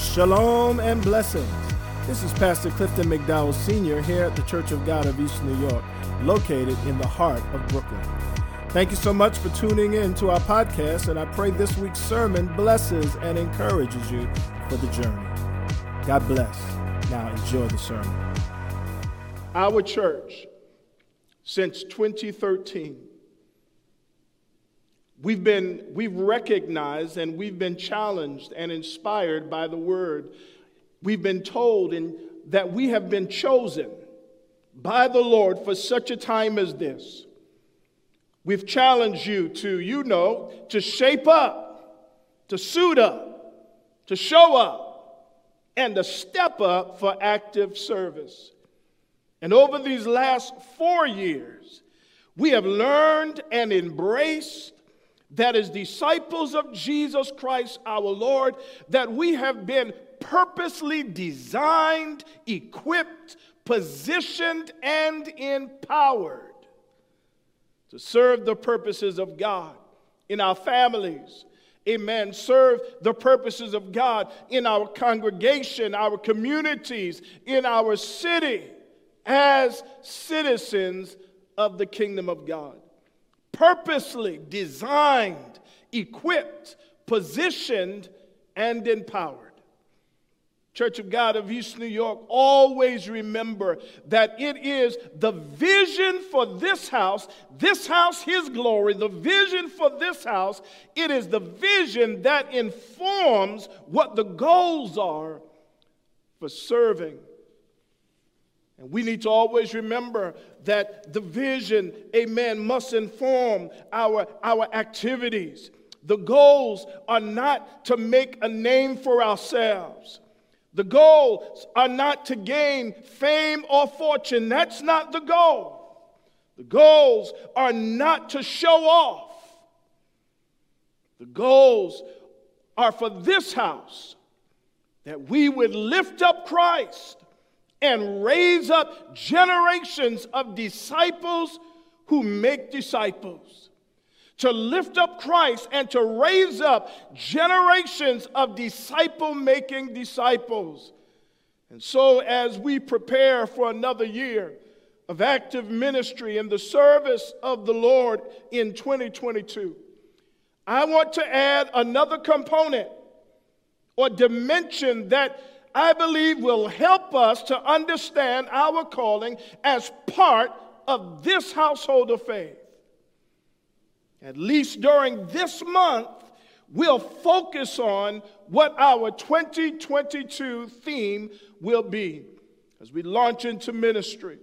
Shalom and blessings. This is Pastor Clifton McDowell Sr. here at the Church of God of East New York, located in the heart of Brooklyn. Thank you so much for tuning in to our podcast, and I pray this week's sermon blesses and encourages you for the journey. God bless. Now enjoy the sermon. Our church, since 2013, We've been, we've recognized and we've been challenged and inspired by the word. We've been told in, that we have been chosen by the Lord for such a time as this. We've challenged you to, you know, to shape up, to suit up, to show up, and to step up for active service. And over these last four years, we have learned and embraced that as disciples of Jesus Christ our Lord, that we have been purposely designed, equipped, positioned, and empowered to serve the purposes of God in our families. Amen. Serve the purposes of God in our congregation, our communities, in our city as citizens of the kingdom of God purposely designed, equipped, positioned, and empowered. Church of God of East New York, always remember that it is the vision for this house, this house, His glory, the vision for this house, it is the vision that informs what the goals are for serving and we need to always remember that the vision, amen, must inform our, our activities. The goals are not to make a name for ourselves. The goals are not to gain fame or fortune. That's not the goal. The goals are not to show off. The goals are for this house that we would lift up Christ and raise up generations of disciples who make disciples. To lift up Christ and to raise up generations of disciple making disciples. And so, as we prepare for another year of active ministry in the service of the Lord in 2022, I want to add another component or dimension that I believe will help us to understand our calling as part of this household of faith. At least during this month, we'll focus on what our 2022 theme will be as we launch into ministry.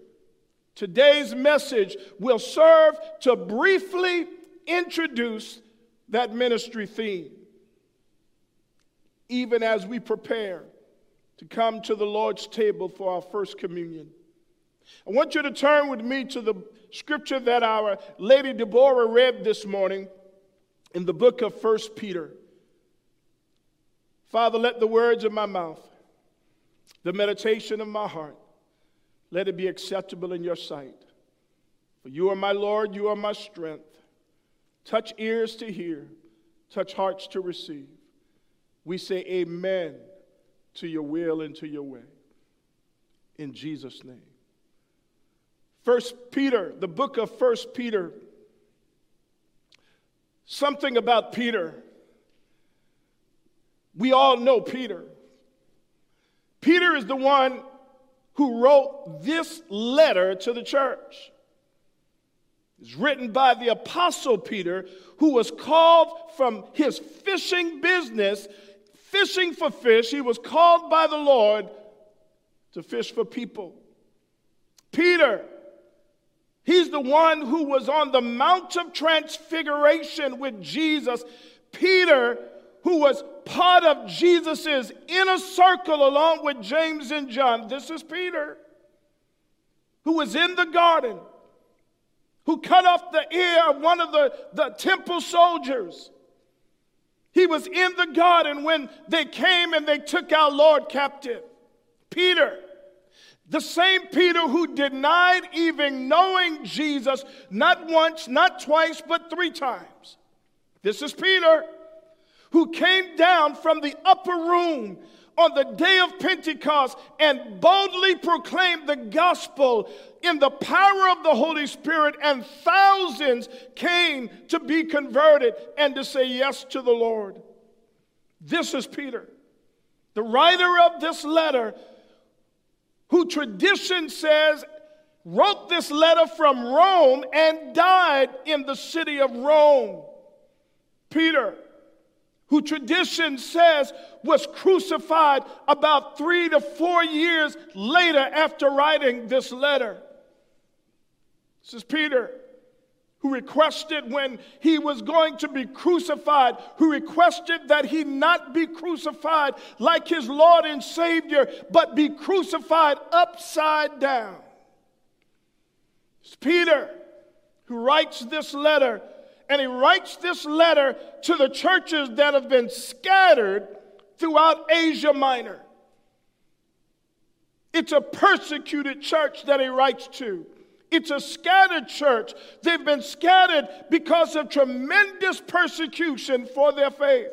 Today's message will serve to briefly introduce that ministry theme, even as we prepare to come to the Lord's table for our first communion. I want you to turn with me to the scripture that our Lady Deborah read this morning in the book of First Peter. Father, let the words of my mouth, the meditation of my heart, let it be acceptable in your sight. For you are my Lord, you are my strength. Touch ears to hear, touch hearts to receive. We say, Amen to your will and to your way. In Jesus' name. First Peter, the book of First Peter. Something about Peter. We all know Peter. Peter is the one who wrote this letter to the church. It's written by the Apostle Peter, who was called from his fishing business fishing for fish. He was called by the Lord to fish for people. Peter, he's the one who was on the Mount of Transfiguration with Jesus. Peter, who was part of Jesus's inner circle along with James and John. This is Peter, who was in the garden, who cut off the ear of one of the, the temple soldiers he was in the garden when they came and they took our Lord captive. Peter, the same Peter who denied even knowing Jesus not once, not twice, but three times. This is Peter who came down from the upper room on the day of Pentecost and boldly proclaimed the gospel in the power of the Holy Spirit, and thousands came to be converted and to say yes to the Lord. This is Peter, the writer of this letter, who tradition says wrote this letter from Rome and died in the city of Rome. Peter, who tradition says was crucified about three to four years later after writing this letter. This is Peter, who requested when he was going to be crucified, who requested that he not be crucified like his Lord and Savior, but be crucified upside down. It's Peter who writes this letter, and he writes this letter to the churches that have been scattered throughout Asia Minor. It's a persecuted church that he writes to. It's a scattered church. They've been scattered because of tremendous persecution for their faith.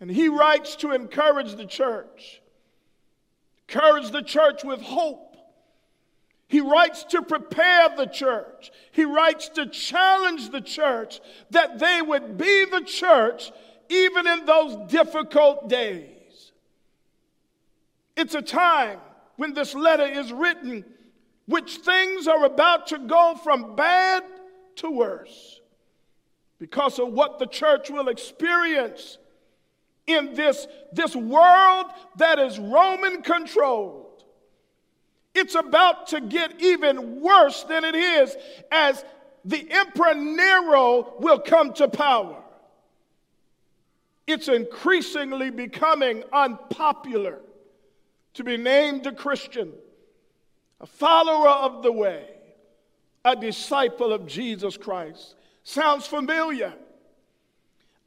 And he writes to encourage the church, encourage the church with hope he writes to prepare the church. He writes to challenge the church that they would be the church even in those difficult days. It's a time when this letter is written, which things are about to go from bad to worse because of what the church will experience in this, this world that is Roman controlled. It's about to get even worse than it is as the Emperor Nero will come to power. It's increasingly becoming unpopular to be named a Christian, a follower of the way, a disciple of Jesus Christ. Sounds familiar.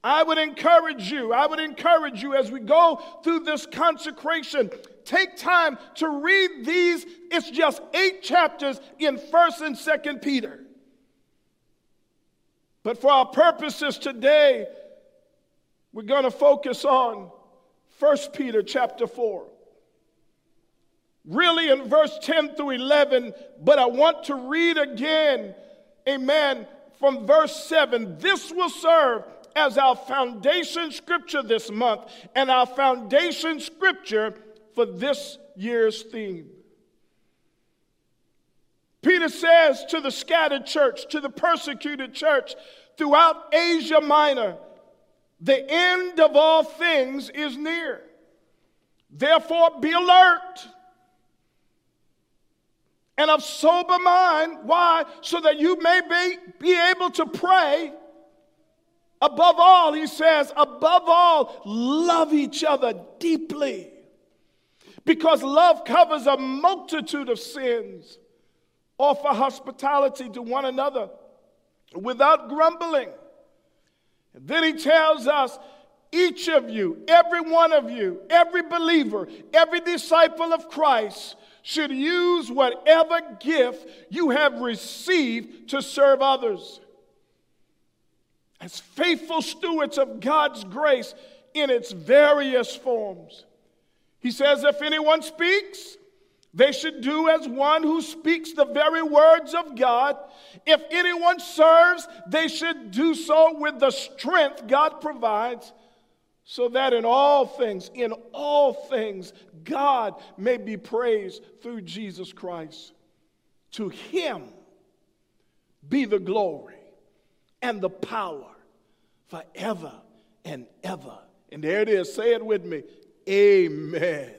I would encourage you, I would encourage you as we go through this consecration take time to read these. It's just eight chapters in 1st and 2nd Peter. But for our purposes today, we're going to focus on 1 Peter chapter 4. Really in verse 10 through 11, but I want to read again, amen, from verse 7. This will serve as our foundation scripture this month and our foundation scripture for this year's theme. Peter says to the scattered church, to the persecuted church throughout Asia Minor, the end of all things is near. Therefore, be alert and of sober mind. Why? So that you may be, be able to pray. Above all, he says, above all, love each other deeply because love covers a multitude of sins. Offer hospitality to one another without grumbling. And then he tells us each of you, every one of you, every believer, every disciple of Christ should use whatever gift you have received to serve others. As faithful stewards of God's grace in its various forms. He says, If anyone speaks, they should do as one who speaks the very words of God. If anyone serves, they should do so with the strength God provides, so that in all things, in all things, God may be praised through Jesus Christ. To him be the glory and the power forever and ever. And there it is. Say it with me. Amen.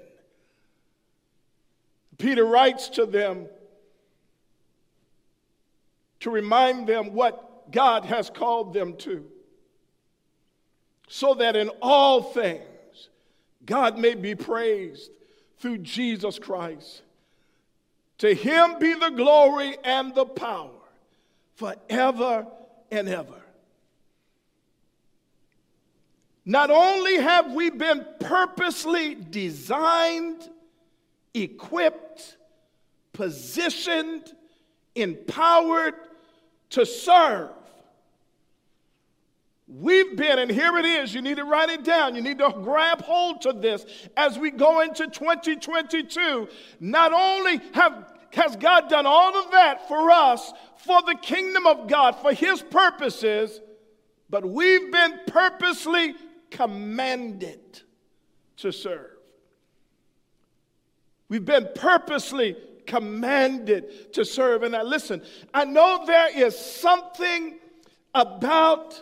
Peter writes to them to remind them what God has called them to, so that in all things God may be praised through Jesus Christ. To him be the glory and the power forever and ever. Not only have we been purposely designed, equipped, positioned, empowered to serve, We've been, and here it is. You need to write it down. You need to grab hold to this as we go into 2022. Not only have, has God done all of that for us, for the kingdom of God, for His purposes, but we've been purposely commanded to serve. We've been purposely commanded to serve. And now, listen, I know there is something about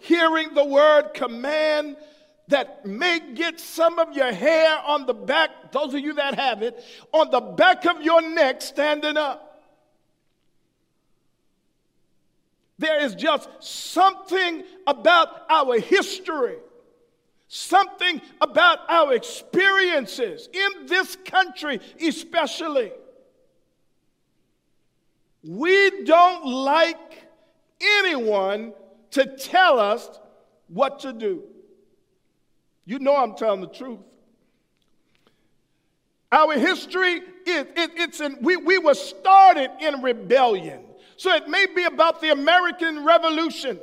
hearing the word command that may get some of your hair on the back, those of you that have it, on the back of your neck standing up. There is just something about our history, something about our experiences in this country, especially. We don't like anyone to tell us what to do. You know I'm telling the truth. Our history is it, it's in we, we were started in rebellion. So it may be about the American Revolution.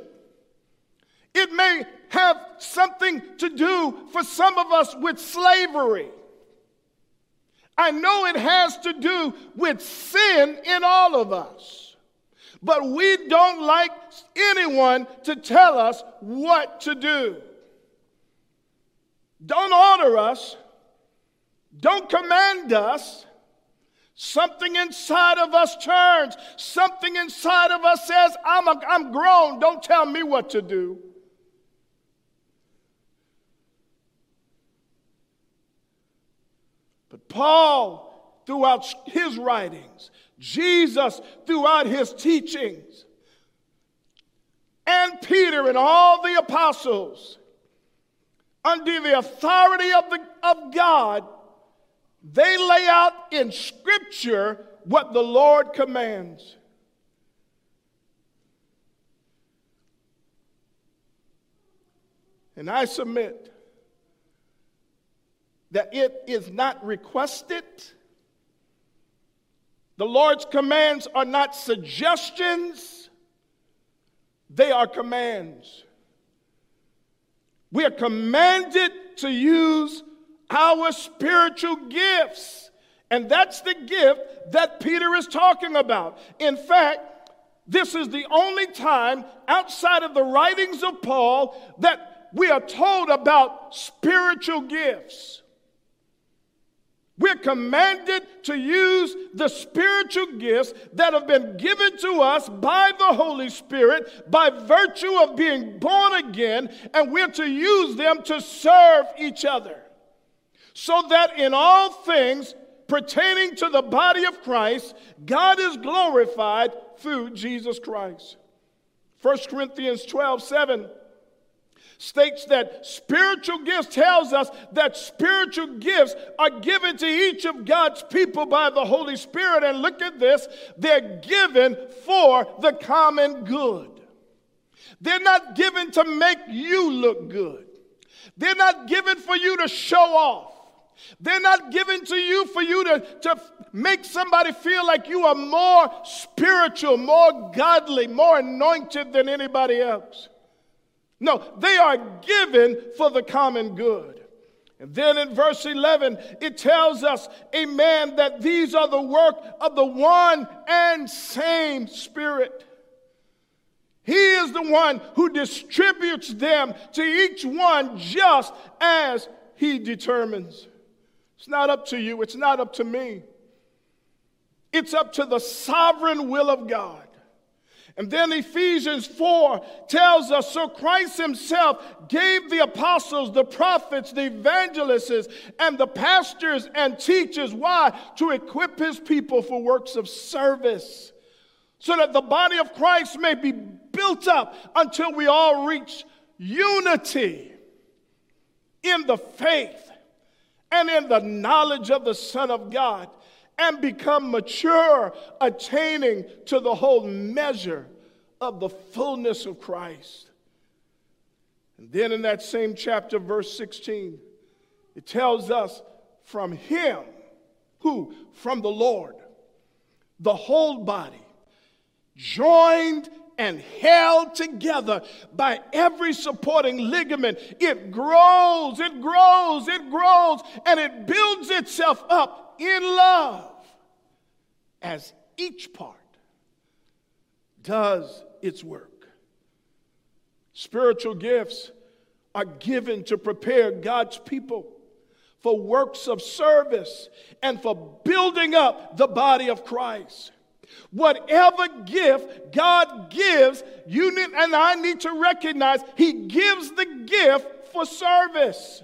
It may have something to do for some of us with slavery. I know it has to do with sin in all of us. But we don't like anyone to tell us what to do. Don't order us, don't command us. Something inside of us turns. Something inside of us says, I'm, a, I'm grown. Don't tell me what to do. But Paul, throughout his writings, Jesus, throughout his teachings, and Peter and all the apostles, under the authority of, the, of God, they lay out in Scripture what the Lord commands. And I submit that it is not requested. The Lord's commands are not suggestions, they are commands. We are commanded to use our spiritual gifts. And that's the gift that Peter is talking about. In fact, this is the only time outside of the writings of Paul that we are told about spiritual gifts. We're commanded to use the spiritual gifts that have been given to us by the Holy Spirit by virtue of being born again, and we're to use them to serve each other so that in all things pertaining to the body of Christ, God is glorified through Jesus Christ. 1 Corinthians 12 7 states that spiritual gifts tells us that spiritual gifts are given to each of God's people by the Holy Spirit. And look at this they're given for the common good. They're not given to make you look good, they're not given for you to show off. They're not given to you for you to, to make somebody feel like you are more spiritual, more godly, more anointed than anybody else. No, they are given for the common good. And then in verse 11, it tells us, Amen, that these are the work of the one and same Spirit. He is the one who distributes them to each one just as He determines. It's not up to you, it's not up to me. It's up to the sovereign will of God. And then Ephesians 4 tells us so Christ himself gave the apostles, the prophets, the evangelists, and the pastors and teachers. Why? To equip his people for works of service. So that the body of Christ may be built up until we all reach unity in the faith and in the knowledge of the Son of God and become mature, attaining to the whole measure of the fullness of Christ. And then in that same chapter, verse 16, it tells us from Him, who? From the Lord, the whole body, joined and held together by every supporting ligament. It grows, it grows, it grows, and it builds itself up in love as each part does its work. Spiritual gifts are given to prepare God's people for works of service and for building up the body of Christ. Whatever gift God gives, you need, and I need to recognize He gives the gift for service.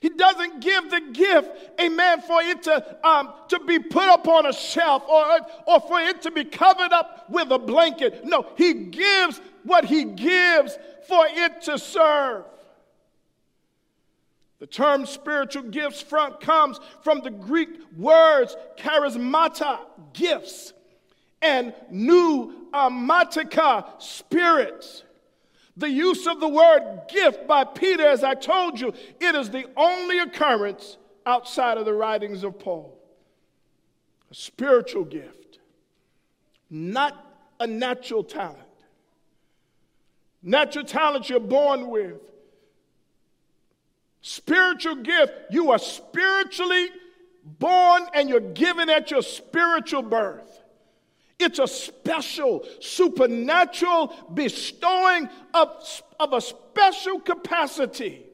He doesn't give the gift, amen, for it to, um, to be put up on a shelf or, or for it to be covered up with a blanket. No, He gives what He gives for it to serve. The term spiritual gifts front comes from the Greek words charismata, gifts, and pneumatica, spirits. The use of the word gift by Peter, as I told you, it is the only occurrence outside of the writings of Paul. A spiritual gift, not a natural talent. Natural talent you're born with. Spiritual gift, you are spiritually born and you're given at your spiritual birth. It's a special, supernatural bestowing of, of a special capacity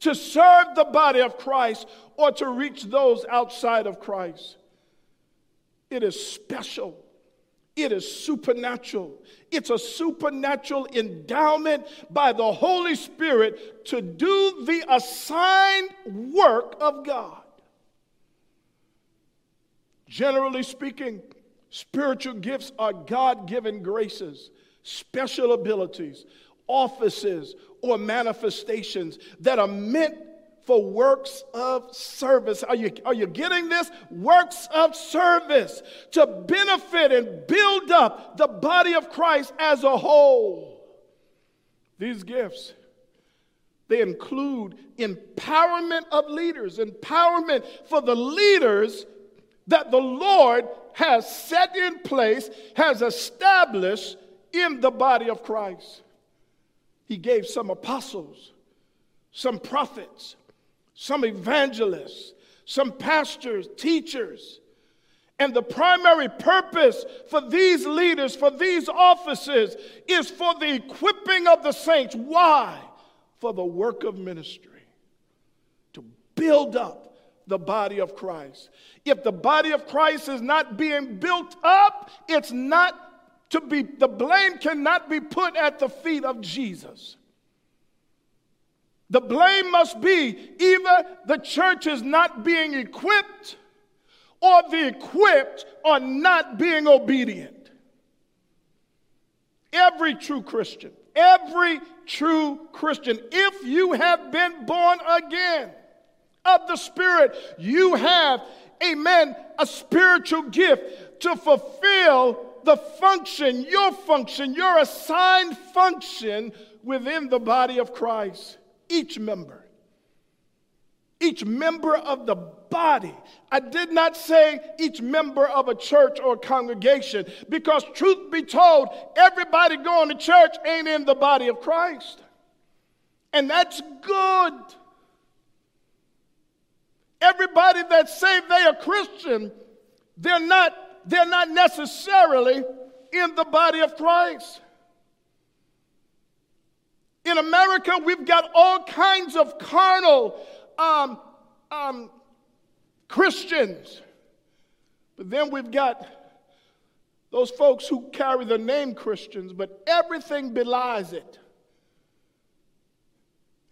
to serve the body of Christ or to reach those outside of Christ. It is special. It is supernatural. It's a supernatural endowment by the Holy Spirit to do the assigned work of God. Generally speaking, spiritual gifts are God given graces, special abilities, offices, or manifestations that are meant for works of service. Are you, are you getting this? Works of service to benefit and build up the body of Christ as a whole. These gifts, they include empowerment of leaders, empowerment for the leaders that the Lord has set in place, has established in the body of Christ. He gave some apostles, some prophets, some evangelists, some pastors, teachers. And the primary purpose for these leaders, for these offices, is for the equipping of the saints. Why? For the work of ministry, to build up the body of Christ. If the body of Christ is not being built up, it's not to be, the blame cannot be put at the feet of Jesus. The blame must be either the church is not being equipped or the equipped are not being obedient. Every true Christian, every true Christian, if you have been born again of the Spirit, you have, amen, a spiritual gift to fulfill the function, your function, your assigned function within the body of Christ each member. Each member of the body. I did not say each member of a church or a congregation because, truth be told, everybody going to church ain't in the body of Christ. And that's good. Everybody that say they are Christian, they're not, they're not necessarily in the body of Christ. In America, we've got all kinds of carnal um, um, Christians. But then we've got those folks who carry the name Christians, but everything belies it.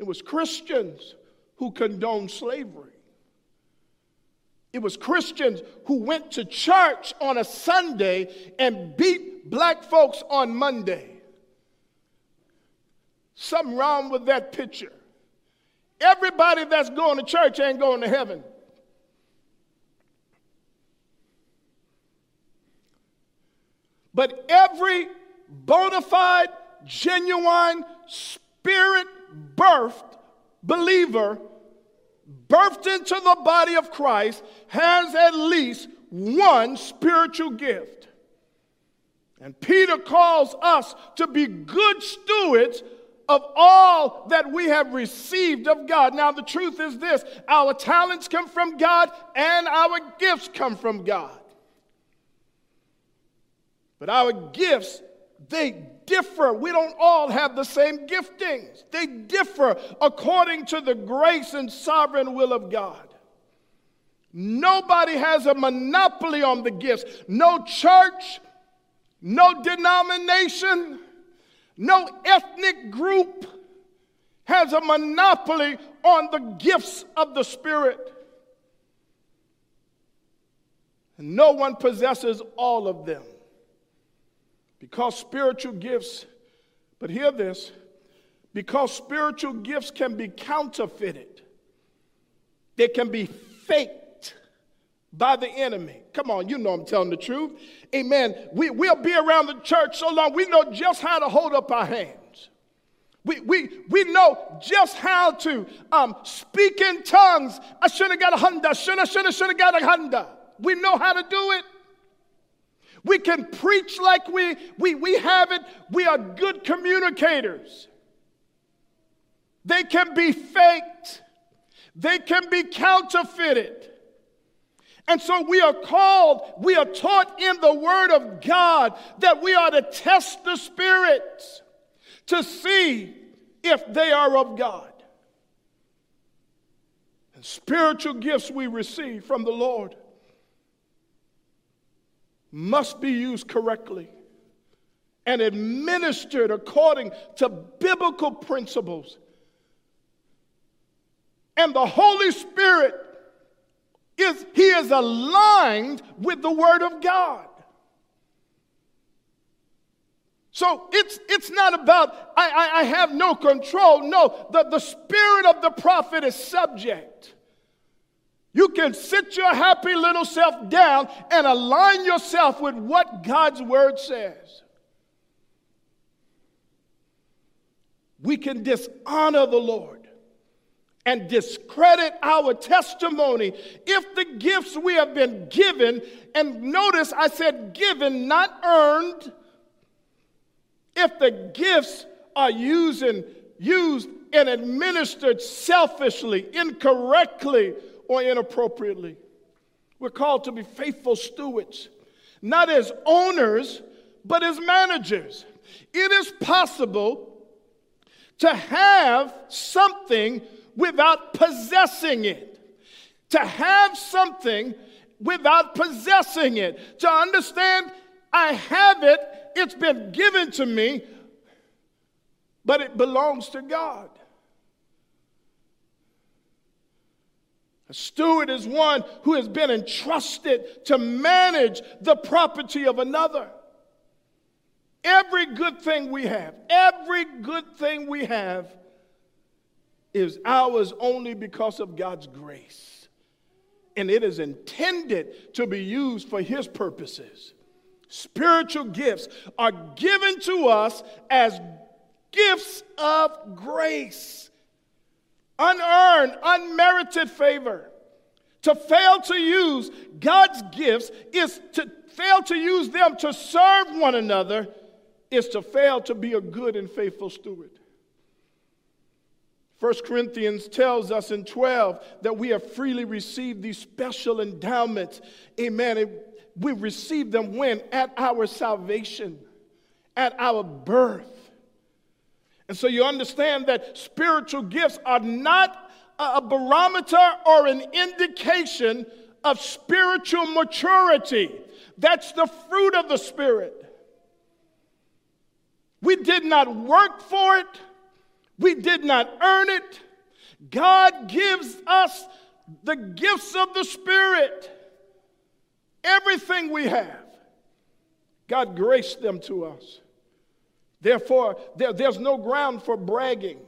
It was Christians who condoned slavery. It was Christians who went to church on a Sunday and beat black folks on Monday. Something wrong with that picture. Everybody that's going to church ain't going to heaven. But every bona fide, genuine, spirit birthed believer birthed into the body of Christ has at least one spiritual gift. And Peter calls us to be good stewards of all that we have received of God. Now, the truth is this our talents come from God and our gifts come from God. But our gifts, they differ. We don't all have the same giftings, they differ according to the grace and sovereign will of God. Nobody has a monopoly on the gifts. No church, no denomination, no ethnic group has a monopoly on the gifts of the Spirit. And no one possesses all of them. Because spiritual gifts, but hear this, because spiritual gifts can be counterfeited, they can be faked by the enemy. Come on, you know I'm telling the truth. Amen. We, we'll be around the church so long, we know just how to hold up our hands. We, we, we know just how to um, speak in tongues. I should have got a Honda. Should have, should have, should have got a Honda. We know how to do it. We can preach like we, we, we have it. We are good communicators. They can be faked, they can be counterfeited. And so we are called, we are taught in the Word of God that we are to test the spirits to see if they are of God. And spiritual gifts we receive from the Lord must be used correctly and administered according to biblical principles. And the Holy Spirit is he is aligned with the word of God. So it's, it's not about, I, I, I have no control. No, the, the spirit of the prophet is subject. You can sit your happy little self down and align yourself with what God's word says. We can dishonor the Lord and discredit our testimony if the gifts we have been given, and notice I said given, not earned, if the gifts are and, used and administered selfishly, incorrectly, or inappropriately. We're called to be faithful stewards, not as owners, but as managers. It is possible to have something without possessing it, to have something without possessing it, to understand I have it, it's been given to me, but it belongs to God. A steward is one who has been entrusted to manage the property of another. Every good thing we have, every good thing we have is ours only because of God's grace. And it is intended to be used for His purposes. Spiritual gifts are given to us as gifts of grace unearned, unmerited favor. To fail to use God's gifts is to fail to use them to serve one another, is to fail to be a good and faithful steward. 1 Corinthians tells us in 12 that we have freely received these special endowments. Amen. We received them when? At our salvation, at our birth. And so you understand that spiritual gifts are not a barometer or an indication of spiritual maturity. That's the fruit of the Spirit. We did not work for it, we did not earn it. God gives us the gifts of the Spirit. Everything we have, God graced them to us. Therefore, there, there's no ground for bragging.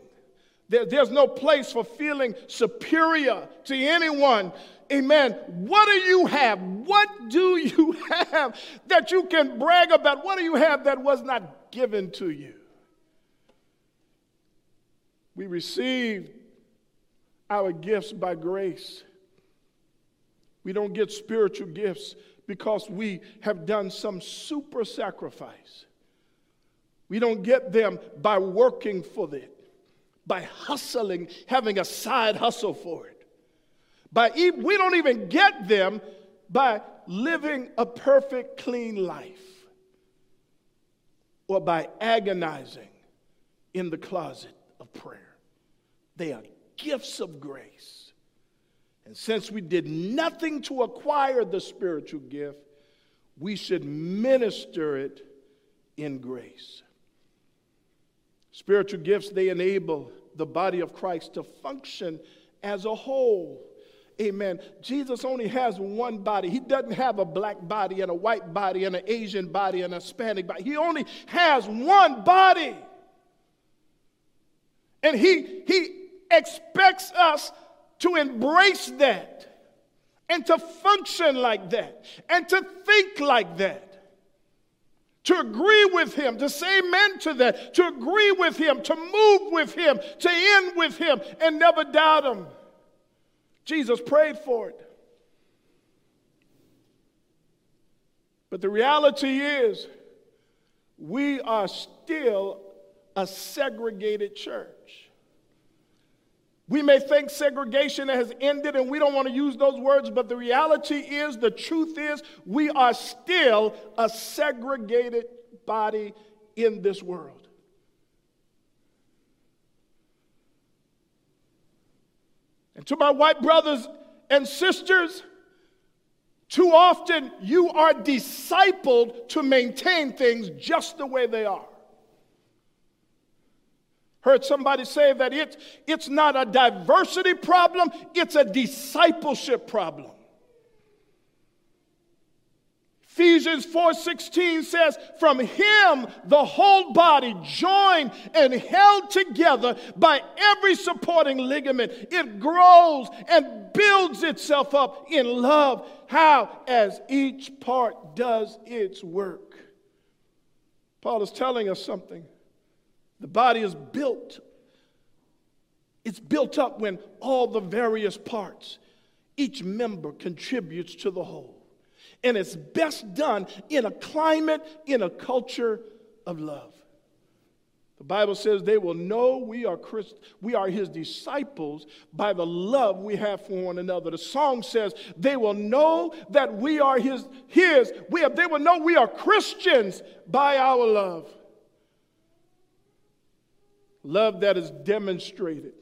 There, there's no place for feeling superior to anyone. Amen. What do you have? What do you have that you can brag about? What do you have that was not given to you? We receive our gifts by grace. We don't get spiritual gifts because we have done some super sacrifice. We don't get them by working for it, by hustling, having a side hustle for it. By e- we don't even get them by living a perfect, clean life or by agonizing in the closet of prayer. They are gifts of grace. And since we did nothing to acquire the spiritual gift, we should minister it in grace. Spiritual gifts, they enable the body of Christ to function as a whole. Amen. Jesus only has one body. He doesn't have a black body and a white body and an Asian body and a Hispanic body. He only has one body. And he, he expects us to embrace that and to function like that and to think like that. To agree with him, to say amen to that, to agree with him, to move with him, to end with him, and never doubt him. Jesus prayed for it. But the reality is, we are still a segregated church. We may think segregation has ended and we don't want to use those words, but the reality is, the truth is, we are still a segregated body in this world. And to my white brothers and sisters, too often you are discipled to maintain things just the way they are. Heard somebody say that it's, it's not a diversity problem, it's a discipleship problem. Ephesians 4:16 says, "From him the whole body joined and held together by every supporting ligament, it grows and builds itself up in love, how as each part does its work." Paul is telling us something. The body is built. It's built up when all the various parts, each member contributes to the whole. And it's best done in a climate, in a culture of love. The Bible says they will know we are Christ, we are his disciples by the love we have for one another. The song says they will know that we are his his we have, they will know we are Christians by our love. Love that is demonstrated,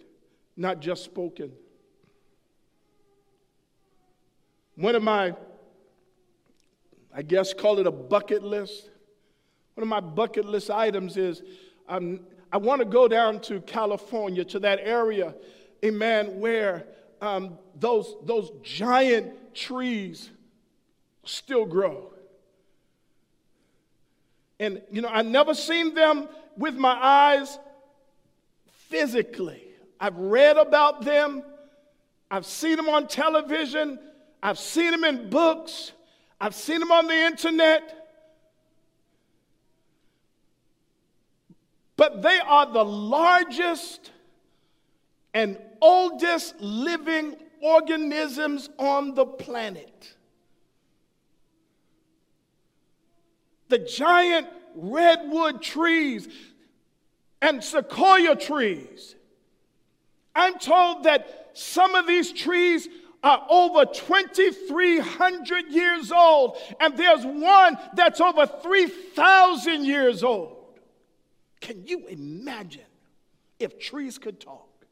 not just spoken. One of my, I guess, call it a bucket list. One of my bucket list items is I want to go down to California, to that area, amen, where um, those, those giant trees still grow. And, you know, I've never seen them with my eyes, physically. I've read about them, I've seen them on television, I've seen them in books, I've seen them on the internet. But they are the largest and oldest living organisms on the planet. The giant redwood trees and sequoia trees. I'm told that some of these trees are over 2,300 years old, and there's one that's over 3,000 years old. Can you imagine if trees could talk?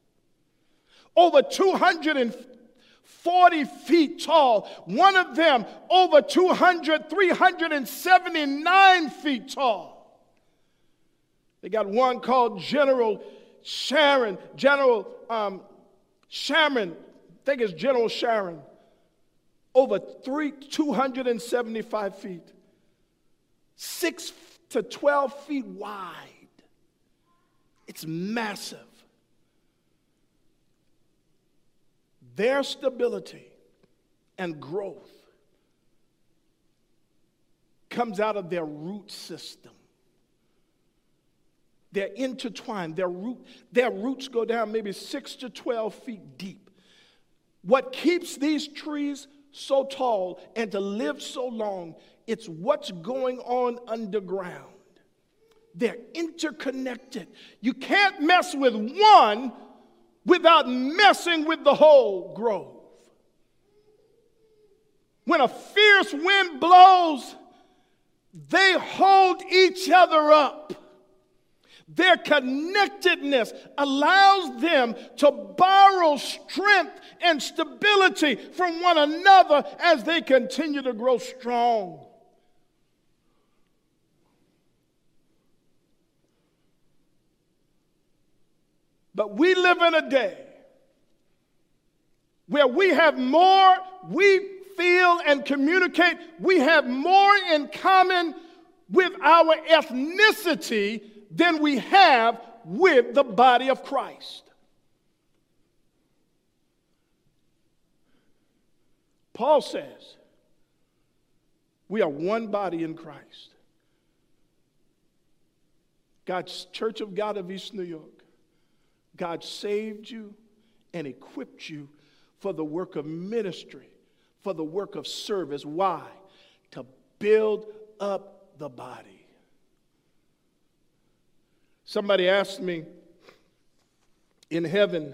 Over 240 feet tall, one of them over 200, 379 feet tall. They got one called General Sharon, General um, Sharon, I think it's General Sharon, over three, 275 feet, six to 12 feet wide. It's massive. Their stability and growth comes out of their root system. They're intertwined. Their, root, their roots go down maybe six to 12 feet deep. What keeps these trees so tall and to live so long, it's what's going on underground. They're interconnected. You can't mess with one without messing with the whole grove. When a fierce wind blows, they hold each other up. Their connectedness allows them to borrow strength and stability from one another as they continue to grow strong. But we live in a day where we have more, we feel and communicate, we have more in common with our ethnicity than we have with the body of Christ. Paul says, we are one body in Christ. God's Church of God of East New York God saved you and equipped you for the work of ministry, for the work of service. Why? To build up the body. Somebody asked me in heaven,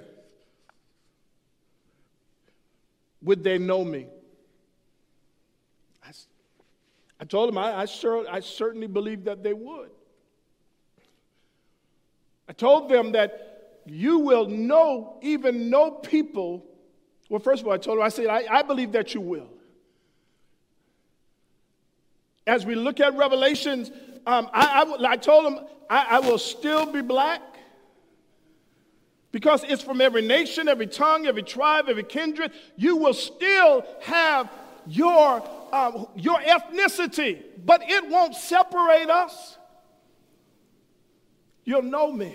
would they know me? I, I told them I, I, I certainly believe that they would. I told them that you will know, even know people. Well, first of all, I told him, I said, I, I believe that you will. As we look at Revelations, um, I, I, I, told him, I, I will still be black because it's from every nation, every tongue, every tribe, every kindred. You will still have your, uh, your ethnicity, but it won't separate us. You'll know me.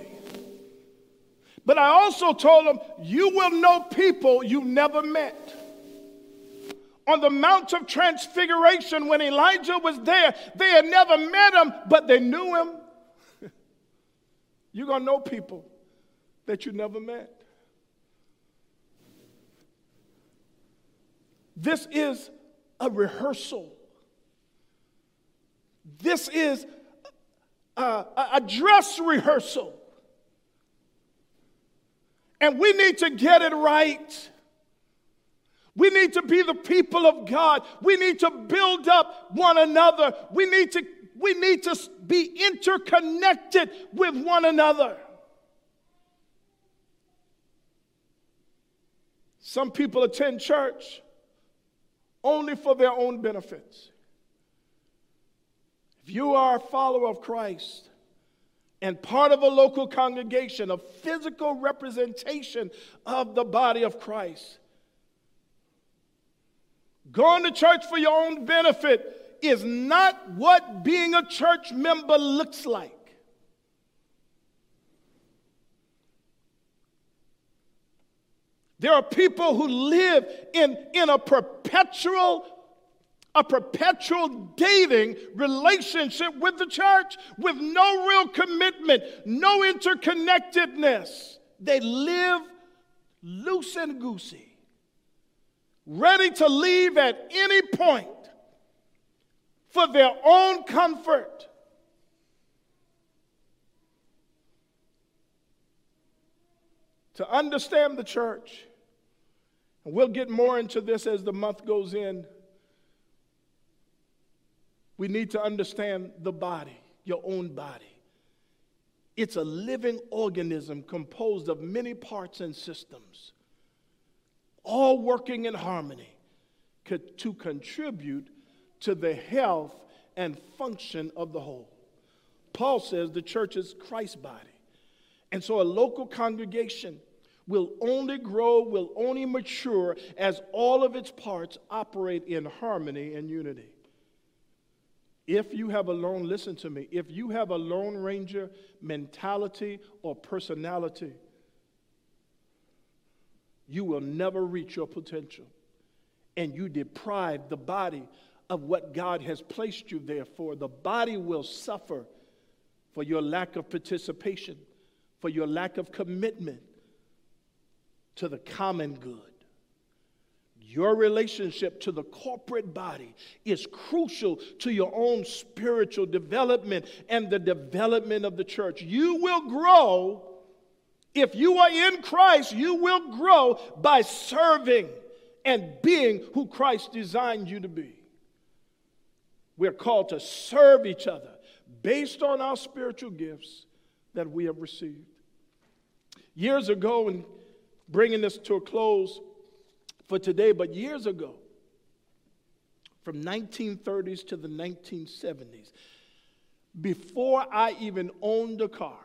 But I also told them, you will know people you never met. On the Mount of Transfiguration, when Elijah was there, they had never met him, but they knew him. You're going to know people that you never met. This is a rehearsal. This is a, a dress rehearsal. And we need to get it right. We need to be the people of God. We need to build up one another. We need to, we need to be interconnected with one another. Some people attend church only for their own benefits. If you are a follower of Christ, and part of a local congregation, a physical representation of the body of Christ. Going to church for your own benefit is not what being a church member looks like. There are people who live in, in a perpetual a perpetual dating relationship with the church with no real commitment, no interconnectedness. They live loose and goosey, ready to leave at any point for their own comfort. To understand the church, and we'll get more into this as the month goes in we need to understand the body, your own body. It's a living organism composed of many parts and systems, all working in harmony to contribute to the health and function of the whole. Paul says the church is Christ's body. And so a local congregation will only grow, will only mature as all of its parts operate in harmony and unity. If you have a lone, listen to me, if you have a Lone Ranger mentality or personality, you will never reach your potential. And you deprive the body of what God has placed you there for. The body will suffer for your lack of participation, for your lack of commitment to the common good. Your relationship to the corporate body is crucial to your own spiritual development and the development of the church. You will grow if you are in Christ, you will grow by serving and being who Christ designed you to be. We're called to serve each other based on our spiritual gifts that we have received. Years ago, and bringing this to a close for today, but years ago, from 1930s to the 1970s, before I even owned a car,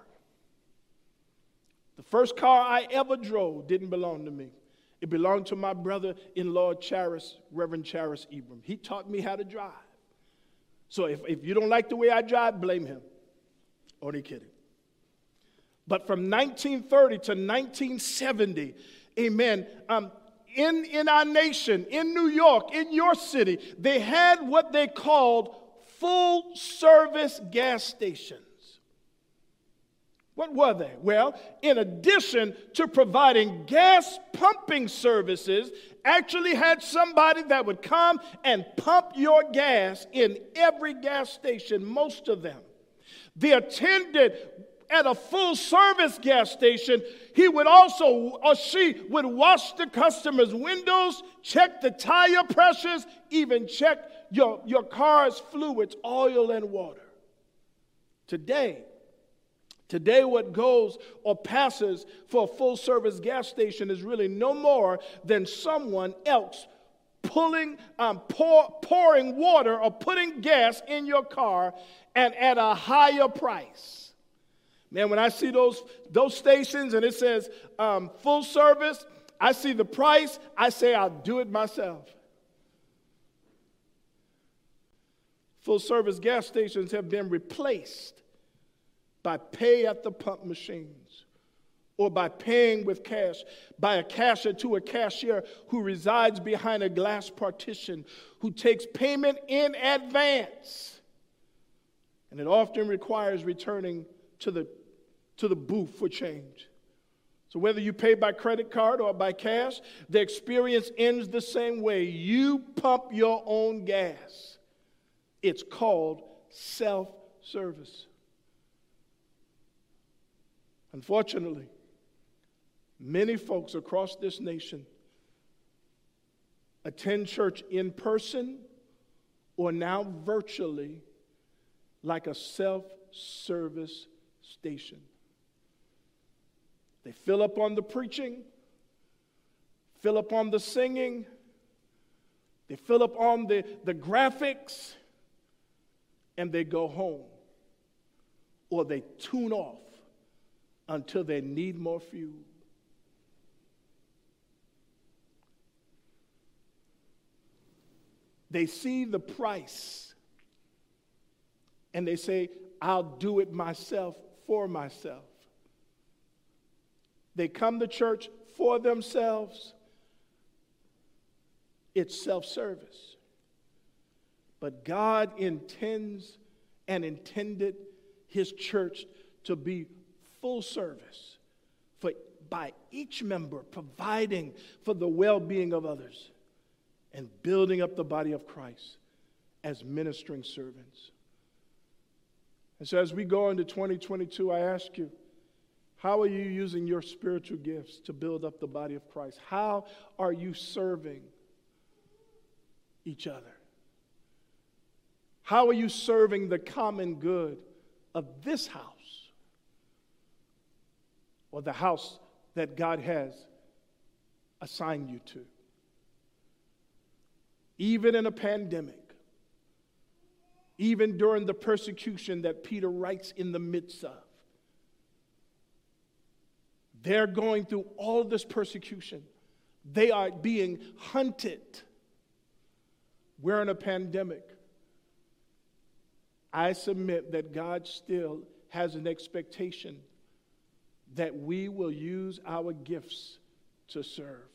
the first car I ever drove didn't belong to me. It belonged to my brother in law, Charis, Reverend Charis Ibram. He taught me how to drive. So if, if you don't like the way I drive, blame him. Only kidding. But from 1930 to 1970, amen, um, in, in our nation, in New York, in your city, they had what they called full service gas stations. What were they? Well, in addition to providing gas pumping services, actually had somebody that would come and pump your gas in every gas station, most of them. The attendant at a full service gas station, he would also, or she would wash the customer's windows, check the tire pressures, even check your, your car's fluids, oil, and water. Today, Today, what goes or passes for a full service gas station is really no more than someone else pulling, um, pour, pouring water or putting gas in your car and at a higher price. Man, when I see those, those stations and it says um, full service, I see the price, I say I'll do it myself. Full service gas stations have been replaced by pay at the pump machines or by paying with cash, by a cashier to a cashier who resides behind a glass partition, who takes payment in advance. And it often requires returning to the, to the booth for change. So, whether you pay by credit card or by cash, the experience ends the same way. You pump your own gas. It's called self service. Unfortunately, many folks across this nation attend church in person or now virtually like a self service station. They fill up on the preaching, fill up on the singing, they fill up on the, the graphics, and they go home. Or they tune off until they need more fuel. They see the price and they say, I'll do it myself for myself. They come to church for themselves. It's self service. But God intends and intended His church to be full service for, by each member, providing for the well being of others and building up the body of Christ as ministering servants. And so, as we go into 2022, I ask you, how are you using your spiritual gifts to build up the body of Christ? How are you serving each other? How are you serving the common good of this house? Or the house that God has assigned you to. Even in a pandemic, even during the persecution that Peter writes in the midst of, they're going through all this persecution. They are being hunted. We're in a pandemic. I submit that God still has an expectation that we will use our gifts to serve,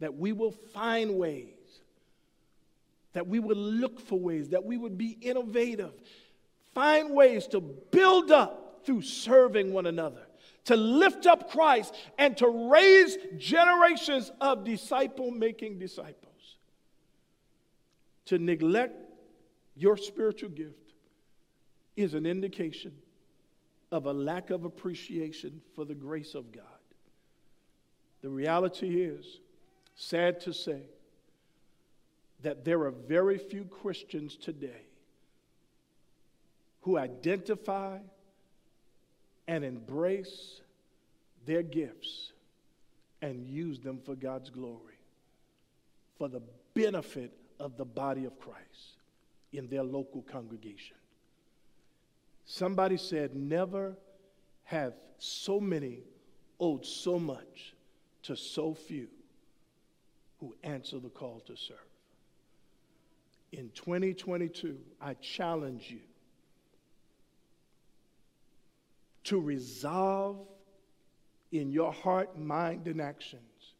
that we will find ways, that we will look for ways, that we would be innovative, find ways to build up through serving one another, to lift up Christ and to raise generations of disciple making disciples. To neglect your spiritual gift is an indication of a lack of appreciation for the grace of God. The reality is, sad to say, that there are very few Christians today who identify and embrace their gifts and use them for God's glory, for the benefit of the body of Christ in their local congregation. Somebody said, Never have so many owed so much to so few who answer the call to serve. In 2022, I challenge you to resolve in your heart, mind, and actions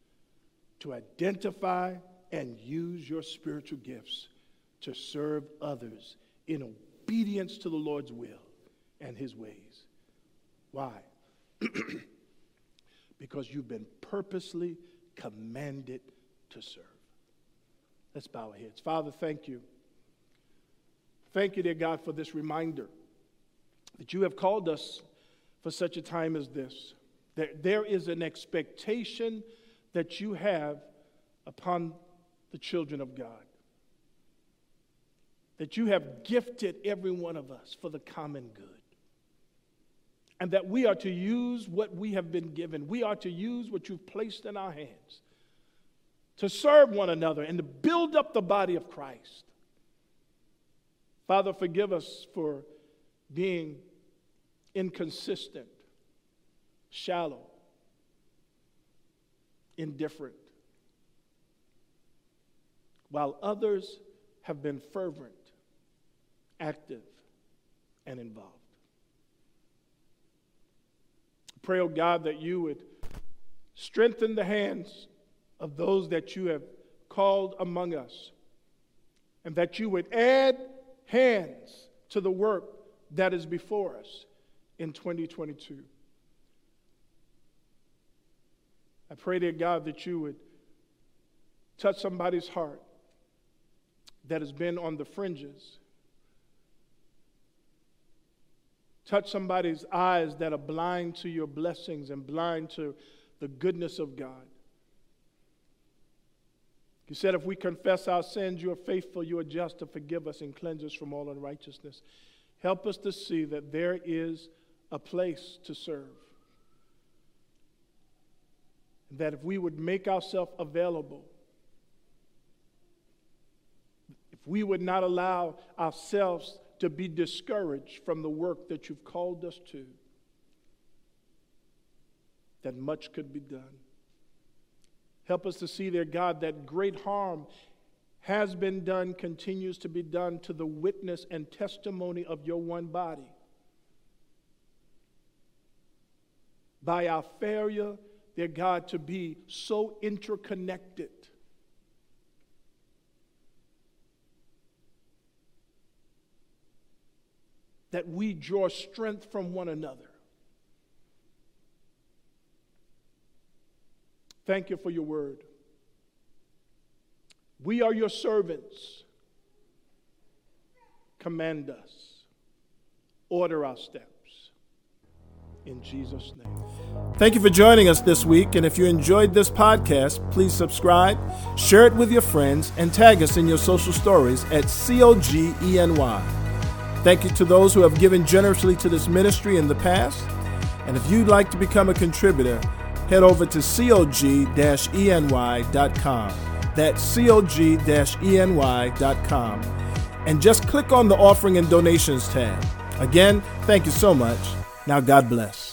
to identify and use your spiritual gifts to serve others in obedience to the Lord's will and his ways. Why? because you've been purposely commanded to serve. Let's bow our heads. Father, thank you. Thank you, dear God, for this reminder that you have called us for such a time as this. That there is an expectation that you have upon the children of God. That you have gifted every one of us for the common good. And that we are to use what we have been given. We are to use what you've placed in our hands to serve one another and to build up the body of Christ. Father, forgive us for being inconsistent, shallow, indifferent, while others have been fervent, active, and involved. Pray, oh God, that you would strengthen the hands of those that you have called among us, and that you would add hands to the work that is before us in 2022. I pray, dear God, that you would touch somebody's heart that has been on the fringes. Touch somebody's eyes that are blind to your blessings and blind to the goodness of God. You said, if we confess our sins, you are faithful, you are just to forgive us and cleanse us from all unrighteousness. Help us to see that there is a place to serve. That if we would make ourselves available, if we would not allow ourselves to be discouraged from the work that you've called us to, that much could be done. Help us to see, dear God, that great harm has been done, continues to be done to the witness and testimony of your one body. by our failure, dear God, to be so interconnected. That we draw strength from one another. Thank you for your word. We are your servants. Command us, order our steps in Jesus' name. Thank you for joining us this week. And if you enjoyed this podcast, please subscribe, share it with your friends, and tag us in your social stories at COGENY. Thank you to those who have given generously to this ministry in the past. And if you'd like to become a contributor, head over to cog-eny.com. That's cog-eny.com. And just click on the offering and donations tab. Again, thank you so much. Now, God bless.